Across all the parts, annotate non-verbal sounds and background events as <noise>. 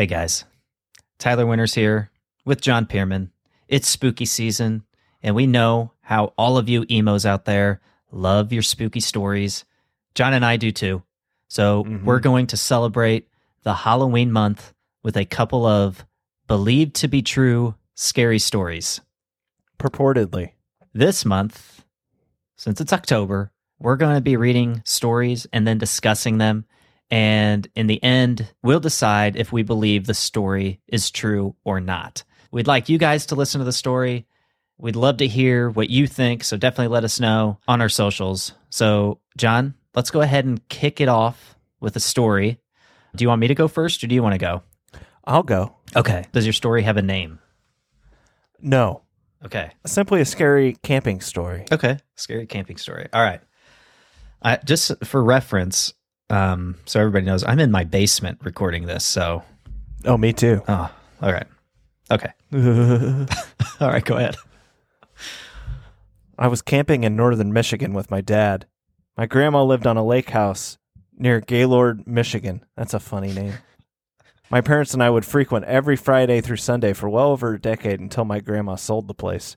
Hey guys, Tyler Winters here with John Pierman. It's spooky season, and we know how all of you emos out there love your spooky stories. John and I do too. So Mhm. we're going to celebrate the Halloween month with a couple of believed to be true scary stories. Purportedly. This month, since it's October, we're going to be reading stories and then discussing them. And in the end, we'll decide if we believe the story is true or not. We'd like you guys to listen to the story. We'd love to hear what you think. So definitely let us know on our socials. So, John, let's go ahead and kick it off with a story. Do you want me to go first or do you want to go? I'll go. Okay. Does your story have a name? No. Okay. Simply a scary camping story. Okay. Scary camping story. All right. I, just for reference, um, so everybody knows, I'm in my basement recording this. So, Oh, me too. oh, all right. Okay. <laughs> <laughs> All right. Go ahead. I was camping in northern Michigan with my dad. My grandma lived on a lake house near Gaylord, Michigan. That's a funny name. My parents and I would frequent every Friday through Sunday for well over a decade until my grandma sold the place.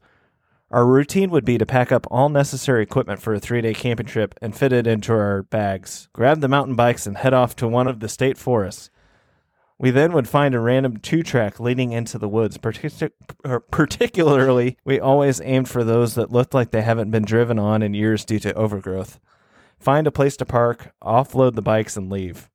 Our routine would be to pack up all necessary equipment for a three day camping trip and fit it into our bags, grab the mountain bikes, and head off to one of the state forests. We then would find a random two track leading into the woods. Partic- er, particularly, we always aimed for those that looked like they haven't been driven on in years due to overgrowth. Find a place to park, offload the bikes, and leave.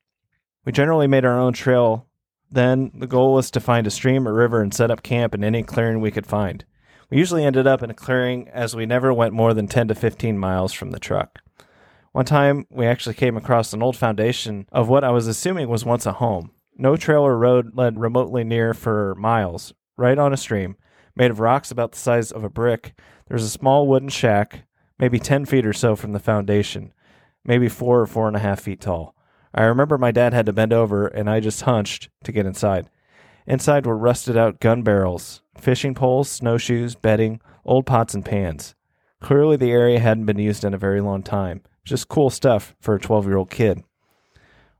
We generally made our own trail. Then the goal was to find a stream or river and set up camp in any clearing we could find. We usually ended up in a clearing as we never went more than 10 to 15 miles from the truck. One time, we actually came across an old foundation of what I was assuming was once a home. No trail or road led remotely near for miles, right on a stream, made of rocks about the size of a brick. There's a small wooden shack, maybe 10 feet or so from the foundation, maybe four or four and a half feet tall. I remember my dad had to bend over, and I just hunched to get inside. Inside were rusted out gun barrels, fishing poles, snowshoes, bedding, old pots and pans. Clearly, the area hadn't been used in a very long time. Just cool stuff for a 12 year old kid.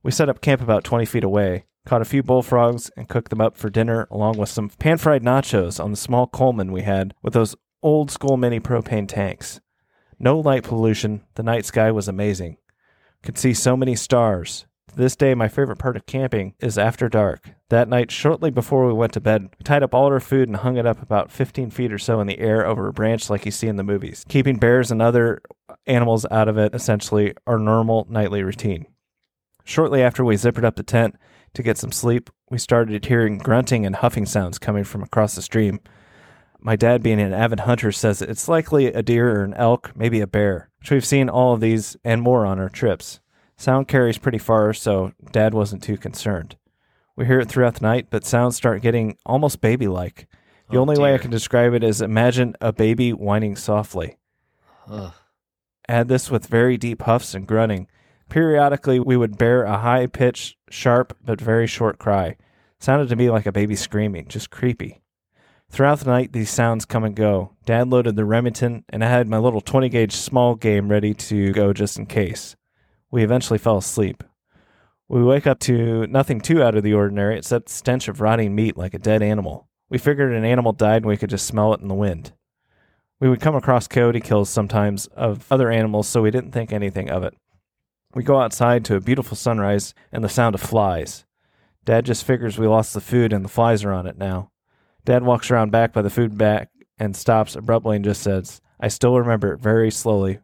We set up camp about 20 feet away, caught a few bullfrogs, and cooked them up for dinner along with some pan fried nachos on the small Coleman we had with those old school mini propane tanks. No light pollution, the night sky was amazing. Could see so many stars. To this day, my favorite part of camping is after dark. That night, shortly before we went to bed, we tied up all our food and hung it up about 15 feet or so in the air over a branch like you see in the movies, keeping bears and other animals out of it, essentially our normal nightly routine. Shortly after we zippered up the tent to get some sleep, we started hearing grunting and huffing sounds coming from across the stream. My dad, being an avid hunter, says it's likely a deer or an elk, maybe a bear, which we've seen all of these and more on our trips. Sound carries pretty far, so dad wasn't too concerned. We hear it throughout the night, but sounds start getting almost baby like. The Oh, only way I can describe it is imagine a baby whining softly. Ugh. Add this with very deep huffs and grunting. Periodically, we would bear a high pitched, sharp, but very short cry. Sounded to me like a baby screaming, just creepy. Throughout the night, these sounds come and go. Dad loaded the Remington, and I had my little 20 gauge small game ready to go just in case. We eventually fell asleep. We wake up to nothing too out of the ordinary except the stench of rotting meat like a dead animal. We figured an animal died and we could just smell it in the wind. We would come across coyote kills sometimes of other animals, so we didn't think anything of it. We go outside to a beautiful sunrise and the sound of flies. Dad just figures we lost the food and the flies are on it now. Dad walks around back by the food back and stops abruptly and just says, I still remember it very slowly.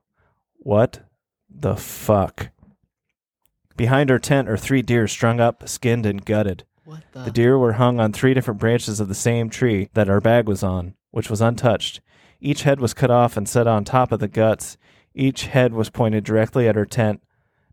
What the fuck? Behind our tent are three deer strung up, skinned, and gutted. What the? The deer were hung on three different branches of the same tree that our bag was on, which was untouched. Each head was cut off and set on top of the guts. Each head was pointed directly at our tent.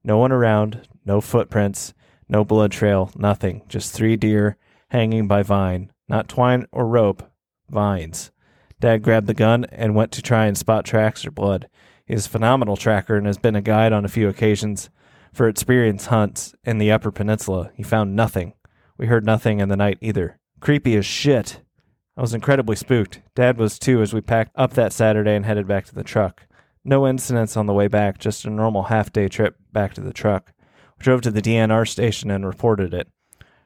No one around, no footprints, no blood trail, nothing. Just three deer hanging by vine, not twine or rope, vines. Dad grabbed the gun and went to try and spot tracks or blood. He is a phenomenal tracker and has been a guide on a few occasions for experience hunts in the Upper Peninsula. He found nothing. We heard nothing in the night either. Creepy as shit. I was incredibly spooked. Dad was too as we packed up that Saturday and headed back to the truck. No incidents on the way back, just a normal half day trip back to the truck. We drove to the DNR station and reported it.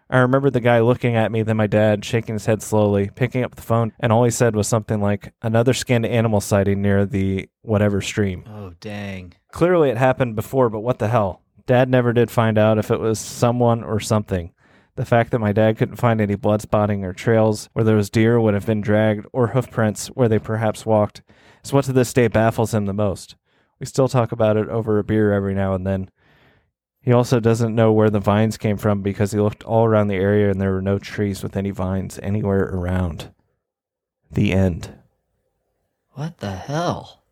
I remember the guy looking at me, then my dad shaking his head slowly, picking up the phone, and all he said was something like, another skinned animal sighting near the whatever stream. Oh, dang. Clearly it happened before, but what the hell? Dad never did find out if it was someone or something. The fact that my dad couldn't find any blood spotting or trails where those deer would have been dragged or hoof prints where they perhaps walked is what to this day baffles him the most. We still talk about it over a beer every now and then. He also doesn't know where the vines came from because he looked all around the area and there were no trees with any vines anywhere around. The end. What the hell?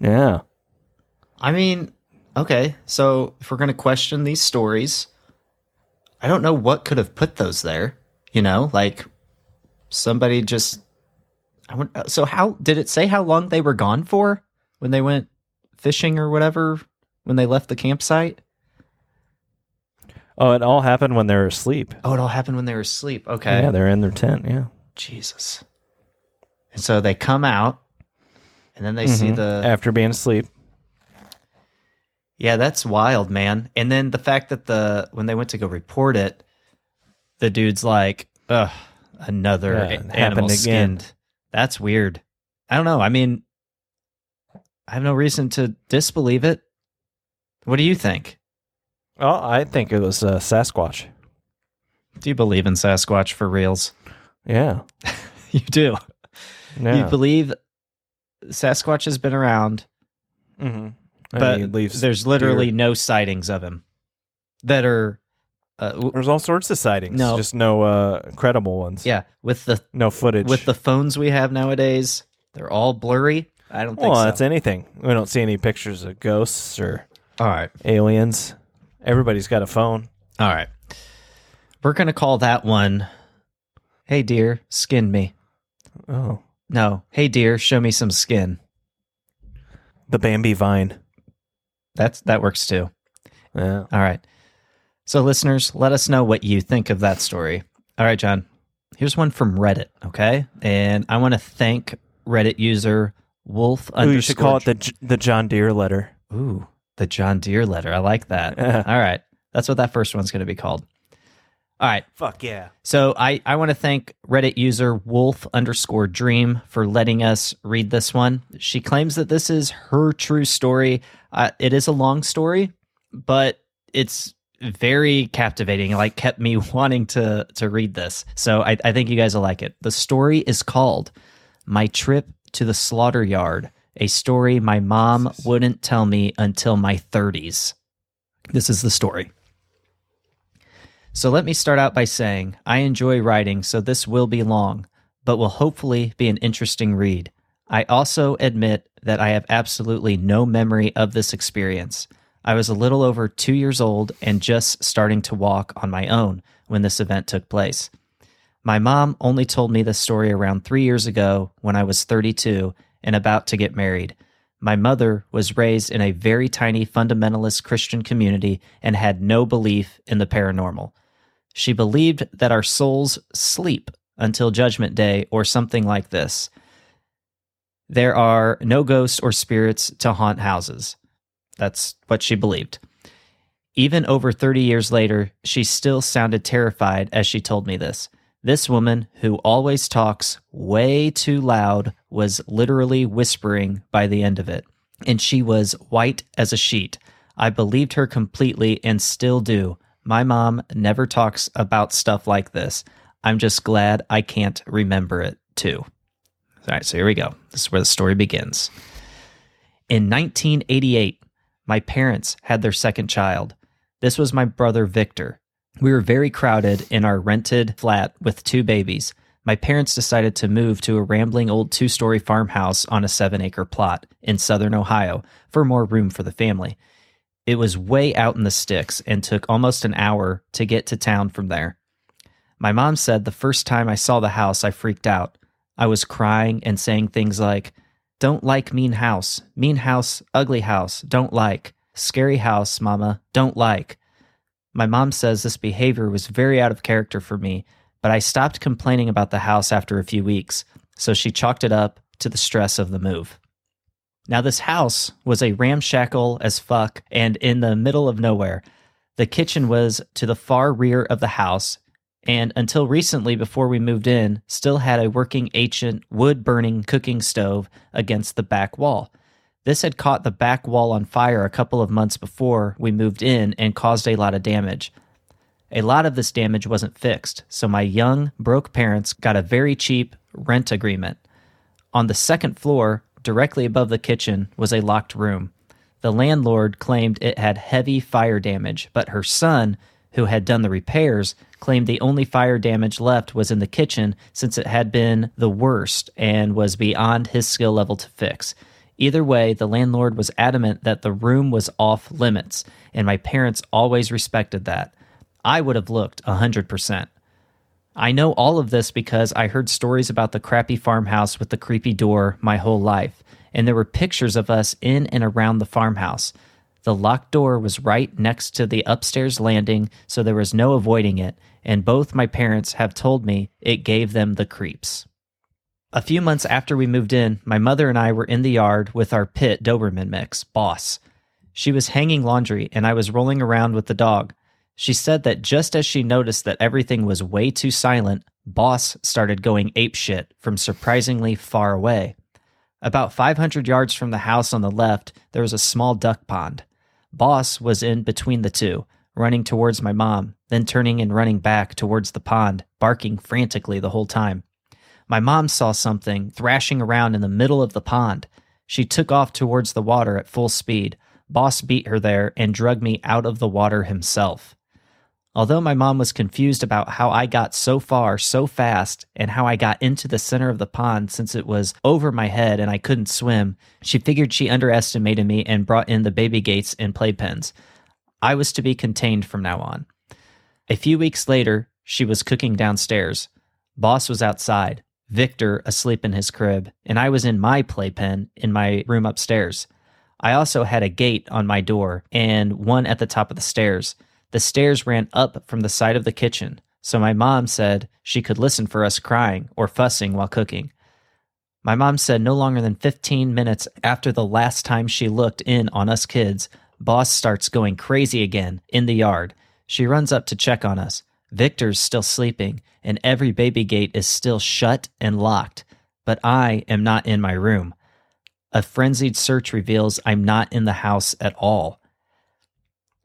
Yeah. I mean, okay, so if we're going to question these stories, I don't know what could have put those there. You know, like somebody just. I want, so how did it say how long they were gone for when they went fishing or whatever when they left the campsite? Oh, it all happened when they were asleep. Oh, it all happened when they were asleep. Okay. Yeah, they're in their tent. Yeah. Jesus. And so they come out and then they see Mhm. the After being asleep. Yeah, that's wild, man. And then the fact that the when they went to go report it, the dude's like, "Ugh, another Yeah, a- it happened animal again. That's weird. I don't know. I mean, I have no reason to disbelieve it. What do you think? Oh, I think it was uh, Sasquatch. Do you believe in Sasquatch for reals? Yeah. <laughs> you do. Yeah. You believe Sasquatch has been around, mm-hmm. But he there's literally deer. no sightings of him that are. Uh, w- There's all sorts of sightings. No. Just no uh, credible ones. yeah, with the No footage. with the phones we have nowadays, they're all blurry. I don't think well, so. that's anything. We don't see any pictures of ghosts or all right. aliens. Everybody's got a phone. All right. We're going to call that one Hey dear, skin me. Oh. No, hey dear, show me some skin. The Bambi vine. That's that works too. Yeah. All right. So listeners, let us know what you think of that story. All right, John. Here's one from Reddit, okay? And I want to thank Reddit user Wolf Ooh, you should call it the the John Deere letter. Ooh, the John Deere letter. I like that. Yeah. All right. That's what that first one's going to be called. All right. Fuck yeah. So I, I want to thank Reddit user Wolf underscore Dream for letting us read this one. She claims that this is her true story. Uh, it is a long story, but it's very captivating. Like kept me <laughs> wanting to to read this. So I, I think you guys will like it. The story is called "My Trip to the Slaughter Yard," a story my mom wouldn't tell me until my 30s. This is the story. So let me start out by saying I enjoy writing, so this will be long, but will hopefully be an interesting read. I also admit that I have absolutely no memory of this experience. I was a little over two years old and just starting to walk on my own when this event took place. My mom only told me this story around three years ago when I was 32 and about to get married. My mother was raised in a very tiny fundamentalist Christian community and had no belief in the paranormal. She believed that our souls sleep until Judgment Day or something like this. There are no ghosts or spirits to haunt houses. That's what she believed. Even over 30 years later, she still sounded terrified as she told me this. This woman, who always talks way too loud, was literally whispering by the end of it. And she was white as a sheet. I believed her completely and still do. My mom never talks about stuff like this. I'm just glad I can't remember it too. All right, so here we go. This is where the story begins. In 1988, my parents had their second child. This was my brother Victor. We were very crowded in our rented flat with two babies. My parents decided to move to a rambling old two story farmhouse on a seven acre plot in southern Ohio for more room for the family. It was way out in the sticks and took almost an hour to get to town from there. My mom said the first time I saw the house, I freaked out. I was crying and saying things like, Don't like mean house, mean house, ugly house, don't like, scary house, mama, don't like. My mom says this behavior was very out of character for me, but I stopped complaining about the house after a few weeks, so she chalked it up to the stress of the move. Now, this house was a ramshackle as fuck and in the middle of nowhere. The kitchen was to the far rear of the house, and until recently, before we moved in, still had a working ancient wood burning cooking stove against the back wall. This had caught the back wall on fire a couple of months before we moved in and caused a lot of damage. A lot of this damage wasn't fixed, so my young, broke parents got a very cheap rent agreement. On the second floor, directly above the kitchen, was a locked room. The landlord claimed it had heavy fire damage, but her son, who had done the repairs, claimed the only fire damage left was in the kitchen since it had been the worst and was beyond his skill level to fix. Either way, the landlord was adamant that the room was off limits, and my parents always respected that. I would have looked a 100%. I know all of this because I heard stories about the crappy farmhouse with the creepy door my whole life, and there were pictures of us in and around the farmhouse. The locked door was right next to the upstairs landing, so there was no avoiding it, and both my parents have told me it gave them the creeps. A few months after we moved in, my mother and I were in the yard with our pit Doberman mix, Boss. She was hanging laundry, and I was rolling around with the dog. She said that just as she noticed that everything was way too silent, Boss started going apeshit from surprisingly far away. About 500 yards from the house on the left, there was a small duck pond. Boss was in between the two, running towards my mom, then turning and running back towards the pond, barking frantically the whole time. My mom saw something thrashing around in the middle of the pond. She took off towards the water at full speed. Boss beat her there and dragged me out of the water himself. Although my mom was confused about how I got so far so fast and how I got into the center of the pond since it was over my head and I couldn't swim, she figured she underestimated me and brought in the baby gates and playpens. I was to be contained from now on. A few weeks later, she was cooking downstairs. Boss was outside, Victor asleep in his crib, and I was in my playpen in my room upstairs. I also had a gate on my door and one at the top of the stairs. The stairs ran up from the side of the kitchen, so my mom said she could listen for us crying or fussing while cooking. My mom said no longer than 15 minutes after the last time she looked in on us kids, Boss starts going crazy again in the yard. She runs up to check on us. Victor's still sleeping, and every baby gate is still shut and locked, but I am not in my room. A frenzied search reveals I'm not in the house at all.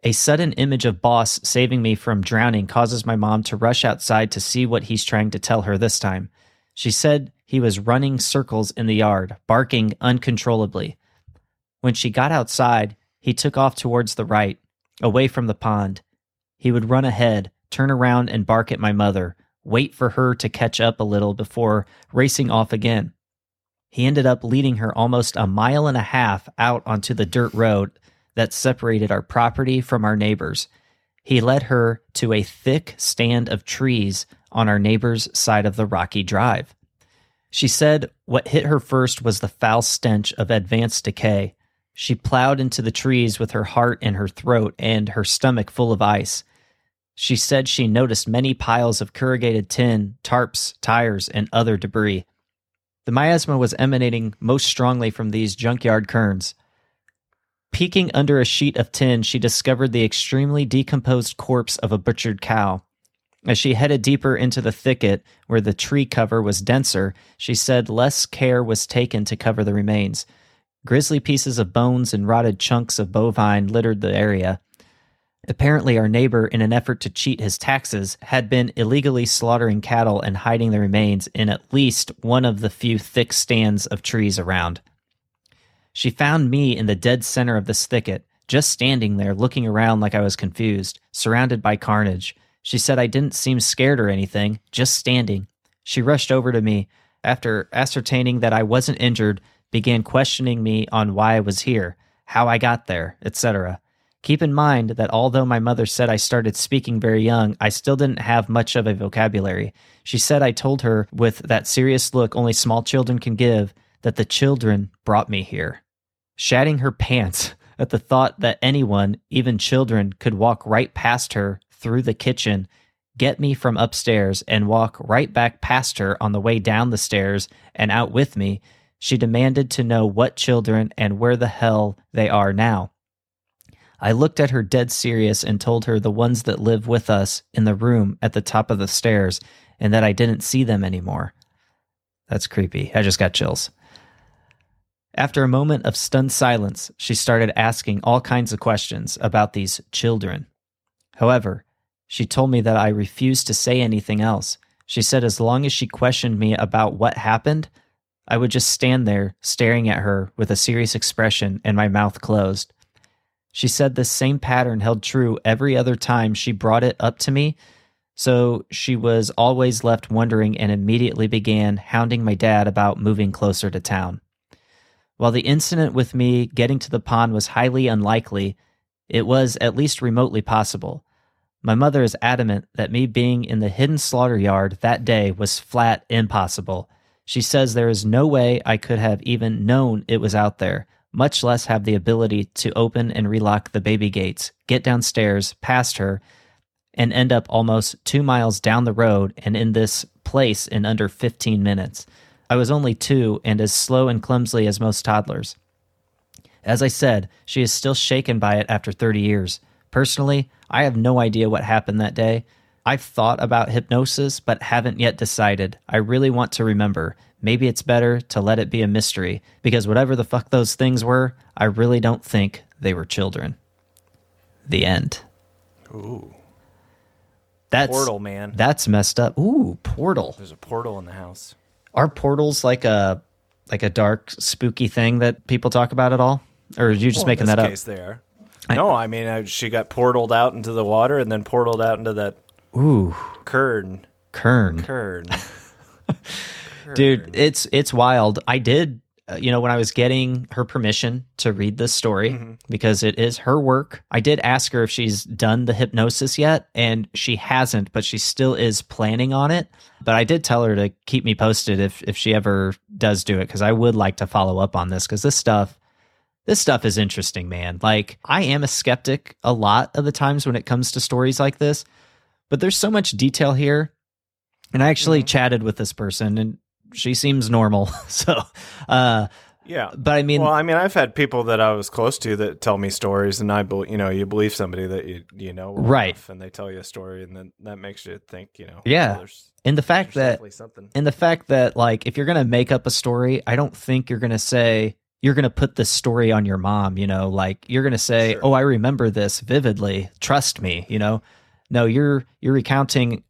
A sudden image of Boss saving me from drowning causes my mom to rush outside to see what he's trying to tell her this time. She said he was running circles in the yard, barking uncontrollably. When she got outside, he took off towards the right, away from the pond. He would run ahead, turn around, and bark at my mother, wait for her to catch up a little before racing off again. He ended up leading her almost a mile and a half out onto the dirt road that separated our property from our neighbors. He led her to a thick stand of trees on our neighbor's side of the rocky drive. She said what hit her first was the foul stench of advanced decay. She plowed into the trees with her heart in her throat and her stomach full of ice. She said she noticed many piles of corrugated tin, tarps, tires, and other debris. The miasma was emanating most strongly from these junkyard cairns. Peeking under a sheet of tin, she discovered the extremely decomposed corpse of a butchered cow. As she headed deeper into the thicket, where the tree cover was denser, she said less care was taken to cover the remains. Grisly pieces of bones and rotted chunks of bovine littered the area. Apparently, our neighbor, in an effort to cheat his taxes, had been illegally slaughtering cattle and hiding the remains in at least one of the few thick stands of trees around. She found me in the dead center of this thicket, just standing there looking around like I was confused, surrounded by carnage. She said I didn't seem scared or anything, just standing. She rushed over to me. After ascertaining that I wasn't injured, began questioning me on why I was here, how I got there, etc. Keep in mind that although my mother said I started speaking very young, I still didn't have much of a vocabulary. She said I told her, with that serious look only small children can give, that the children brought me here shatting her pants <laughs> at the thought that anyone, even children, could walk right past her through the kitchen, get me from upstairs, and walk right back past her on the way down the stairs and out with me. She demanded to know what children and where the hell they are now. I looked at her dead serious and told her the ones that live with us in the room at the top of the stairs and that I didn't see them anymore. That's creepy. I just got chills. After a moment of stunned silence, she started asking all kinds of questions about these children. However, she told me that I refused to say anything else. She said as long as she questioned me about what happened, I would just stand there staring at her with a serious expression and my mouth closed. She said this same pattern held true every other time she brought it up to me, so she was always left wondering and immediately began hounding my dad about moving closer to town. While the incident with me getting to the pond was highly unlikely, it was at least remotely possible. My mother is adamant that me being in the hidden slaughter yard that day was flat impossible. She says there is no way I could have even known it was out there, much less have the ability to open and relock the baby gates, get downstairs, past her, and end up almost two miles down the road and in this place in under 15 minutes. I was only two and as slow and clumsy as most toddlers. As I said, she is still shaken by it after 30 years. Personally, I have no idea what happened that day. I've thought about hypnosis, but haven't yet decided. I really want to remember. Maybe it's better to let it be a mystery, because whatever the fuck those things were, I really don't think they were children. The end. Ooh. That's Portal, man. That's messed up. Ooh, portal. There's a portal in the house. Are portals like a like a dark, spooky thing that people talk about at all, or are you just Well, making in that this up? case there. I- no, I mean uh, she got portaled out into the water and then portaled out into that Ooh, cairn. Cairn. Cairn. <laughs> dude it's it's wild i did uh, you know when i was getting her permission to read this story Mm-hmm. because it is her work i did ask her if she's done the hypnosis yet and she hasn't but she still is planning on it but i did tell her to keep me posted if if she ever does do it because i would like to follow up on this because this stuff this stuff is interesting man like i am a skeptic a lot of the times when it comes to stories like this but there's so much detail here and i actually Mhm. chatted with this person and she seems normal <laughs> so uh Yeah. but i mean well, I mean, I've had people that I was close to that tell me stories, and I, bel you know, you believe somebody that you you know, Right. and they tell you a story, and then that makes you think, you know, Yeah. well, there's, and the fact that and the fact that like if you're gonna make up a story i don't think you're gonna say you're gonna put this story on your mom you know like you're gonna say Sure. oh i remember this vividly trust me you know no you're you're recounting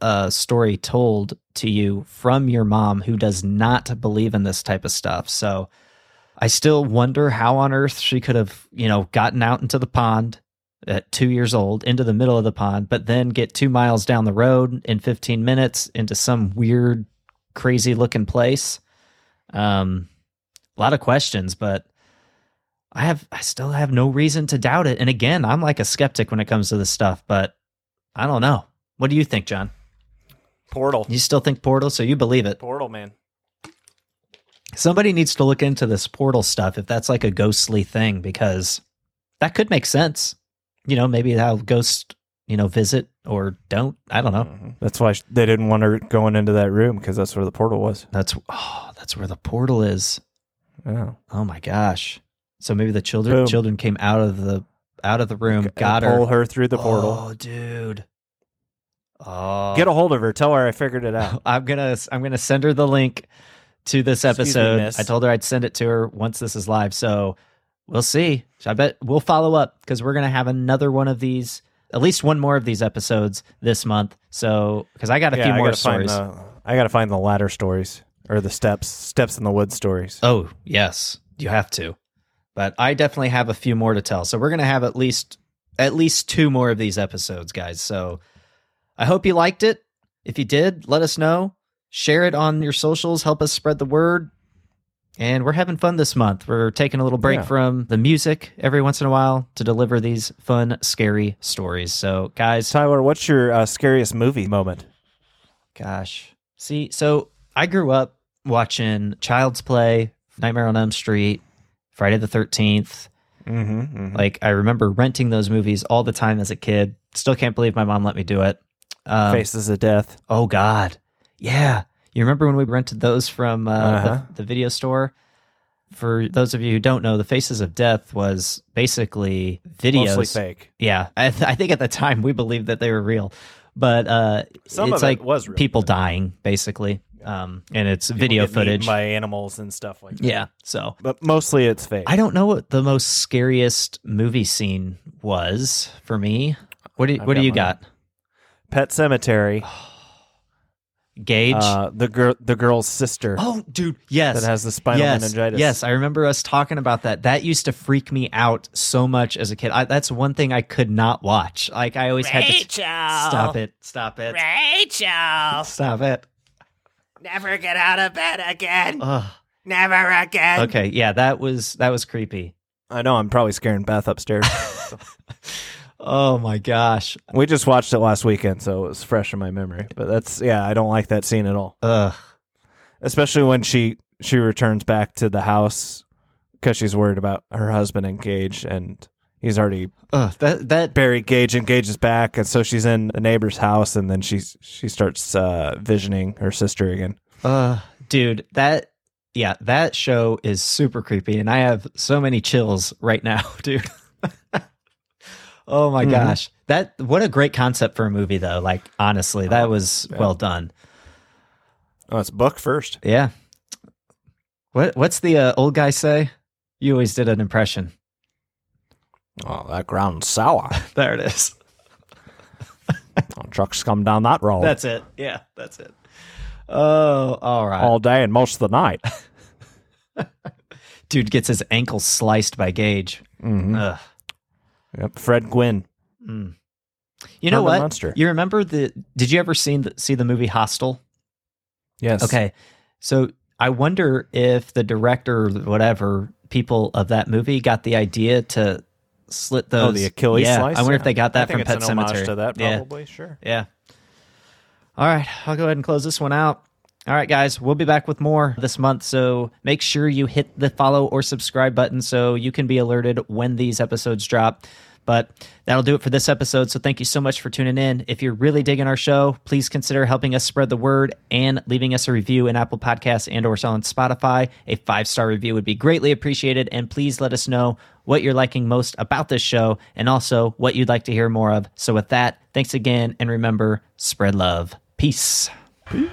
a story told to you from your mom who does not believe in this type of stuff so i still wonder how on earth she could have you know gotten out into the pond at two years old into the middle of the pond but then get two miles down the road in 15 minutes into some weird crazy looking place. Um, a lot of questions, but I have I still have no reason to doubt it. And again, I'm like a skeptic when it comes to this stuff, but I don't know. What do you think, John? Portal. You still think portal, so you believe it? Portal, man. Somebody needs to look into this portal stuff if that's like a ghostly thing because that could make sense. You know, maybe how ghosts, you know, visit or don't. I don't know. Mhm. That's why they didn't want her going into that room because that's where the portal was. That's oh, that's where the portal is. Yeah. Oh my gosh. So maybe the children Boom. children came out of the out of the room, got her. Pull her through the portal. Oh, dude. Oh. Get a oh. hold of her. Tell her I figured it out. <laughs> I'm gonna I'm gonna send her the link to this Excuse me, episode. I told her I'd send it to her once this is live. So we'll see. I bet we'll follow up because we're gonna have another one of these, at least one more of these episodes this month. So because I got a Yeah, few I more stories. the. I gotta find the ladder stories or the steps, steps in the woods stories. Oh yes, you have to. But I definitely have a few more to tell. So we're gonna have at least at least two more of these episodes, guys. So I hope you liked it. If you did, let us know. Share it on your socials. Help us spread the word. And we're having fun this month. We're taking a little break Yeah. from the music every once in a while to deliver these fun, scary stories. So, guys, Tyler, what's your uh, scariest movie moment? Gosh. See, so I grew up watching Child's Play, Nightmare on Elm Street, Friday the 13th. Mm-hmm, Like, I remember renting those movies all the time as a kid. Still can't believe my mom let me do it. Um, Faces of Death. Oh, God. Yeah. You remember when we rented those from uh, Uh-huh. the, the video store? for those of you who don't know, The Faces of Death was basically videos. Mostly fake. Yeah, I, th- I think at the time we believed that they were real, but uh, Some it's of it like was real, people dying basically, um, and it's People video footage. by animals and stuff like that. yeah, so But mostly it's fake. I don't know what the most scariest movie scene was for me. What do I've what do you mine. got? Pet Sematary. <sighs> Gage. Uh, the girl, the girl's sister oh, dude, yes. that has the spinal yes, meningitis. Yes, I remember us talking about that. That used to freak me out so much as a kid. I, that's one thing I could not watch. Like I always had to Rachel. stop it, stop it, Rachel. <laughs> stop it. Never get out of bed again. Ugh. Never again. Okay, yeah, that was that was creepy. I know. I'm probably scaring Beth upstairs. <laughs> Oh my gosh. we just watched it last weekend, so it was fresh in my memory. But that's yeah, I don't like that scene at all. Ugh. Especially when she she returns back to the house because she's worried about her husband and Gage, and he's already Ugh. That that buried Gage, and Gage is back, and so she's in the neighbor's house, and then she's she starts uh, visioning her sister again. uh dude, that yeah, that show is super creepy and I have so many chills right now, <laughs> dude. Oh my Mhm. gosh. That what a great concept for a movie though. Like honestly, that Oh, was yeah. well done. Oh, it's book first. Yeah. What what's the uh, old guy say? You always did an impression. Oh, that ground's sour. <laughs> There it is. Oh, trucks come down that road That's it. Yeah, that's it. Oh, all right. all day and most of the night. <laughs> Dude gets his ankle sliced by Gage. Mhm. Yep. Fred Gwynne. Mm. You know Herman what? Munster. You remember the? Did you ever seen the, see the movie Hostel? Yes. Okay, so I wonder if the director, or whatever people of that movie, got the idea to slit those. Oh, the Achilles yeah, slice. I wonder Yeah. if they got that from Pet Sematary. to that, Yeah. probably. Sure. Yeah. All right, I'll go ahead and close this one out. All right, guys, we'll be back with more this month. So make sure you hit the follow or subscribe button so you can be alerted when these episodes drop. But that'll do it for this episode. So thank you so much for tuning in. If you're really digging our show, please consider helping us spread the word and leaving us a review in Apple Podcasts and or on Spotify. A five-star review would be greatly appreciated. And please let us know what you're liking most about this show and also what you'd like to hear more of. So with that, thanks again and remember, spread love. Peace. Peace.